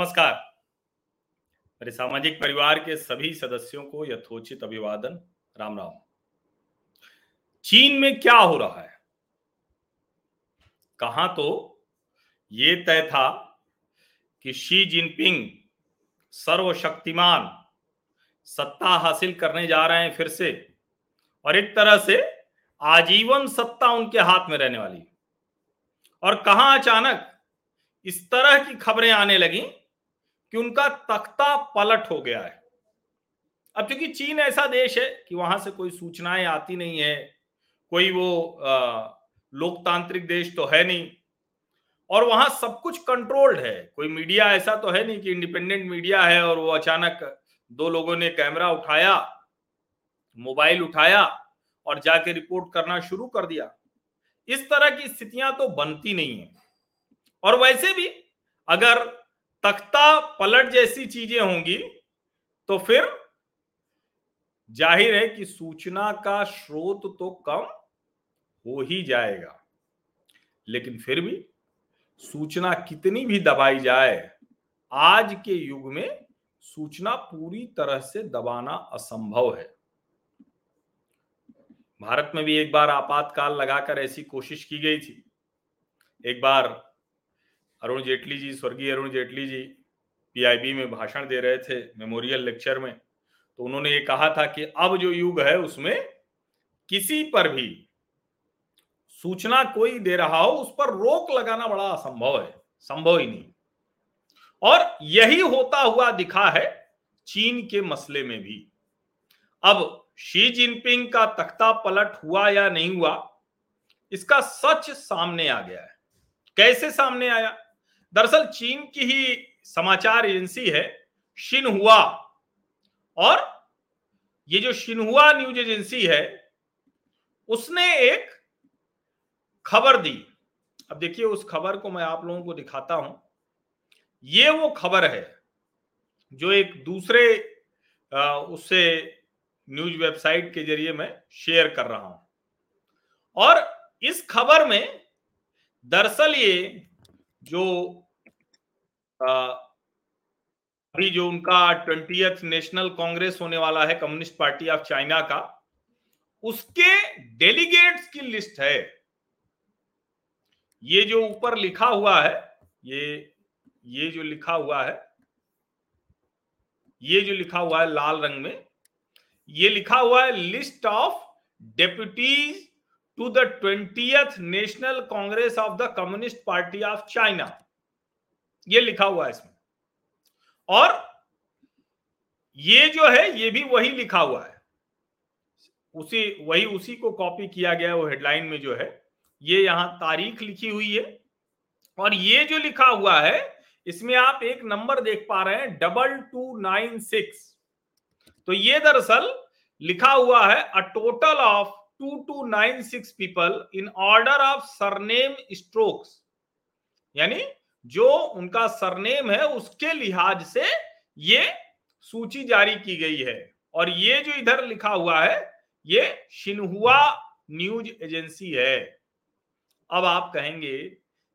नमस्कार। मेरे सामाजिक परिवार के सभी सदस्यों को यथोचित अभिवादन। राम राम। चीन में क्या हो रहा है? कहा तो? ये तय था कि शी जिनपिंग सर्वशक्तिमान सत्ता हासिल करने जा रहे हैं फिर से और एक तरह से आजीवन सत्ता उनके हाथ में रहने वाली। और कहा अचानक इस तरह की खबरें आने लगी कि उनका तख्ता पलट हो गया है। अब क्योंकि चीन ऐसा देश है कि वहाँ से कोई सूचनाएँ आती नहीं है, कोई वो लोकतांत्रिक देश तो है नहीं, और वहाँ सब कुछ कंट्रोल्ड है। कोई मीडिया ऐसा तो है नहीं कि इंडिपेंडेंट मीडिया है और वो अचानक दो लोगों ने कैमरा उठाया, मोबाइल उठाया और जाके रिपोर्ट करना शुरू कर दिया। इस तरह की स्थितियाँ तो बनती नहीं है। और वैसे भी अगर तख्ता पलट जैसी चीज़ें होंगी तो फिर ज़ाहिर है कि सूचना का स्रोत तो कम हो ही जाएगा। लेकिन फिर भी सूचना कितनी भी दबाई जाए, आज के युग में सूचना पूरी तरह से दबाना असंभव है। भारत में भी एक बार आपातकाल लगाकर ऐसी कोशिश की गई थी। एक बार अरुण जेटली जी, स्वर्गीय अरुण जेटली जी पीआईबी में भाषण दे रहे थे मेमोरियल लेक्चर में। तो उन्होंने ये कहा था कि अब जो युग है, उसमें किसी पर भी सूचना कोई दे रहा हो, उस पर रोक लगाना बड़ा असंभव है, संभव ही नहीं। और यही होता हुआ दिखा है चीन के मसले में भी। अब शी जिनपिंग का तख्ता पलट हुआ या नहीं हुआ, इसका सच सामने आ गया है। कैसे सामने आया? दरअसल चीन की ही समाचार एजेंसी है, शिनहुआ। और ये जो शिनहुआ न्यूज़ एजेंसी है, उसने एक खबर दी। अब देखिए, उस खबर को मैं आप लोगों को दिखाता हूँ। ये वो खबर है, जो एक दूसरे उससे न्यूज़ वेबसाइट के ज़रिए मैं शेयर कर रहा हूँ। और इस खबर में दरअसल ये जो अभी जो उनका ट्वेंटी नेशनल कांग्रेस होने वाला है, कम्युनिस्ट पार्टी ऑफ़ चाइना का, उसके डेलीगेट्स की लिस्ट है। ये जो ऊपर लिखा हुआ है, ये ये जो लिखा हुआ है, ये जो लिखा हुआ है लाल रंग में, ये लिखा हुआ है list of deputies to the twentieth national congress of the communist party of China. ये लिखा हुआ है इसमें। और ये जो है, ये भी वही लिखा हुआ है। उसी, वही उसी को कॉपी किया गया वो हेडलाइन में जो है। ये यहाँ तारीख लिखी हुई है। और ये जो लिखा हुआ है, इसमें आप एक नंबर देख पा रहे हैं डबल टू नाइन सिक्स तो ये दरअसल लिखा हुआ है a total of two two nine six people in order of surname strokes यानी जो उनका सरनेम है, उसके लिहाज से ये सूची जारी की गई है। और ये जो इधर लिखा हुआ है, ये शिनहुआ न्यूज़ एजेंसी है। अब आप कहेंगे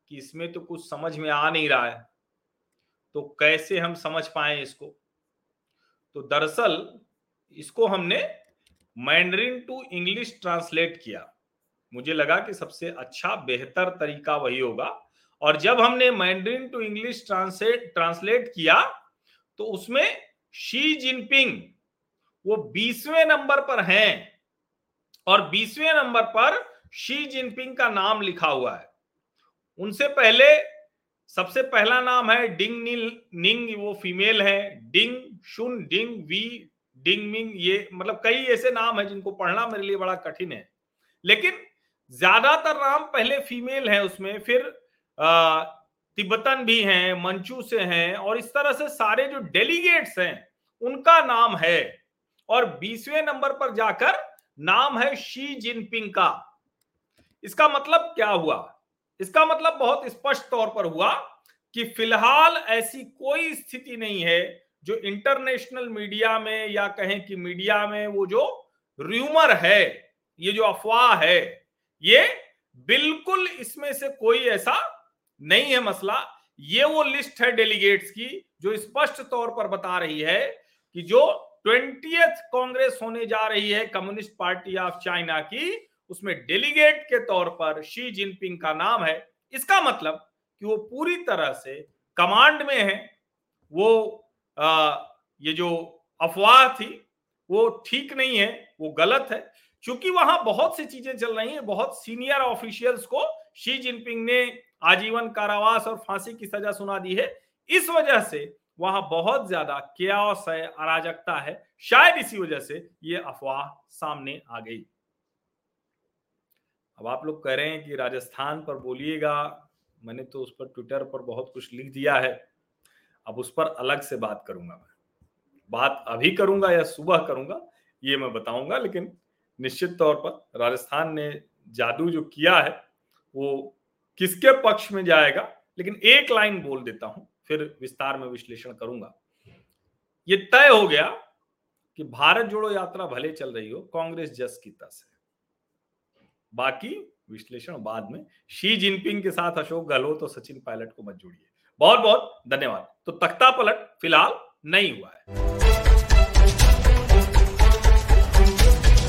कि इसमें तो कुछ समझ में आ नहीं रहा है। तो कैसे हम समझ पाए इसको? तो दरअसल इसको हमने मैंडरिन टू इंग्लिश ट्रांसलेट किया। मुझे लगा कि सबसे अच्छा बेहतर तरीका वही होगा। और जब हमने Mandarin to English translate translate किया तो उसमें शी जिनपिंग वो बीसवें नंबर पर हैं और बीसवें नंबर पर शी जिनपिंग का नाम लिखा हुआ है। उनसे पहले, सबसे पहला नाम है डिंग नील निंग वो फीमेल है। डिंग शुन डिंग वी डिंग मिंग ये मतलब कई ऐसे नाम है जिनको पढ़ना मेरे लिए बड़ा कठिन है। लेकिन ज़्यादातर नाम पहले फीमेल है उसमें, फिर तिब्बतन भी हैं, मंचू से हैं, और इस तरह से सारे जो डेलीगेट्स हैं, उनका नाम है। और बीसवें नंबर पर जाकर नाम है शी जिनपिंग का। इसका मतलब क्या हुआ? इसका मतलब बहुत स्पष्ट तौर पर हुआ कि फ़िलहाल ऐसी कोई स्थिति नहीं है जो इंटरनेशनल मीडिया में या कहें कि मीडिया में वो जो र्यूमर है, ये जो अफवाह है, ये बिल्कुल इसमें से कोई ऐसा नहीं है मसला। ये वो लिस्ट है डेलीगेट्स की जो स्पष्ट तौर पर बता रही है कि जो ट्वेंटी कांग्रेस होने जा रही है कम्युनिस्ट पार्टी ऑफ़ चाइना की उसमें डेलीगेट के तौर पर शी जिनपिंग का नाम है। इसका मतलब कि वो पूरी तरह से कमांड में है। वो आ, ये जो अफवाह थी वो ठीक नहीं है वो गलत है। क्योंकि वहाँ बहुत सी चीज़ें चल रही हैं बहुत सीनियर ऑफिशियल्स को शी जिनपिंग ने आजीवन कारावास और फांसी की सजा सुना दी है। इस वजह से वहाँ बहुत ज़्यादा है अराजकता है। शायद इसी वजह से ये अफवाह सामने आ गई। अब आप लोग कह रहे हैं कि राजस्थान पर बोलिएगा, मैंने तो उस पर ट्विटर पर बहुत कुछ लिख दिया है। अब उस पर अलग से बात करूँगा मैं। बात अभी करूँगा या सुबह करूँगा, ये मैं बताऊँगा, लेकिन निश्चित तौर पर राजस्थान ने जादू जो किया है वो किसके पक्ष में जाएगा? लेकिन एक लाइन बोल देता हूँ, फिर विस्तार में विश्लेषण करूँगा। ये तय हो गया कि भारत जोड़ो यात्रा भले चल रही हो, कांग्रेस जस की तस है। बाकी विश्लेषण बाद में। शी जिनपिंग के साथ अशोक गहलोत और सचिन पायलट को मत जोड़िए। बहुत बहुत धन्यवाद। तो तख्ता पलट, फ़िलहाल नहीं हुआ है।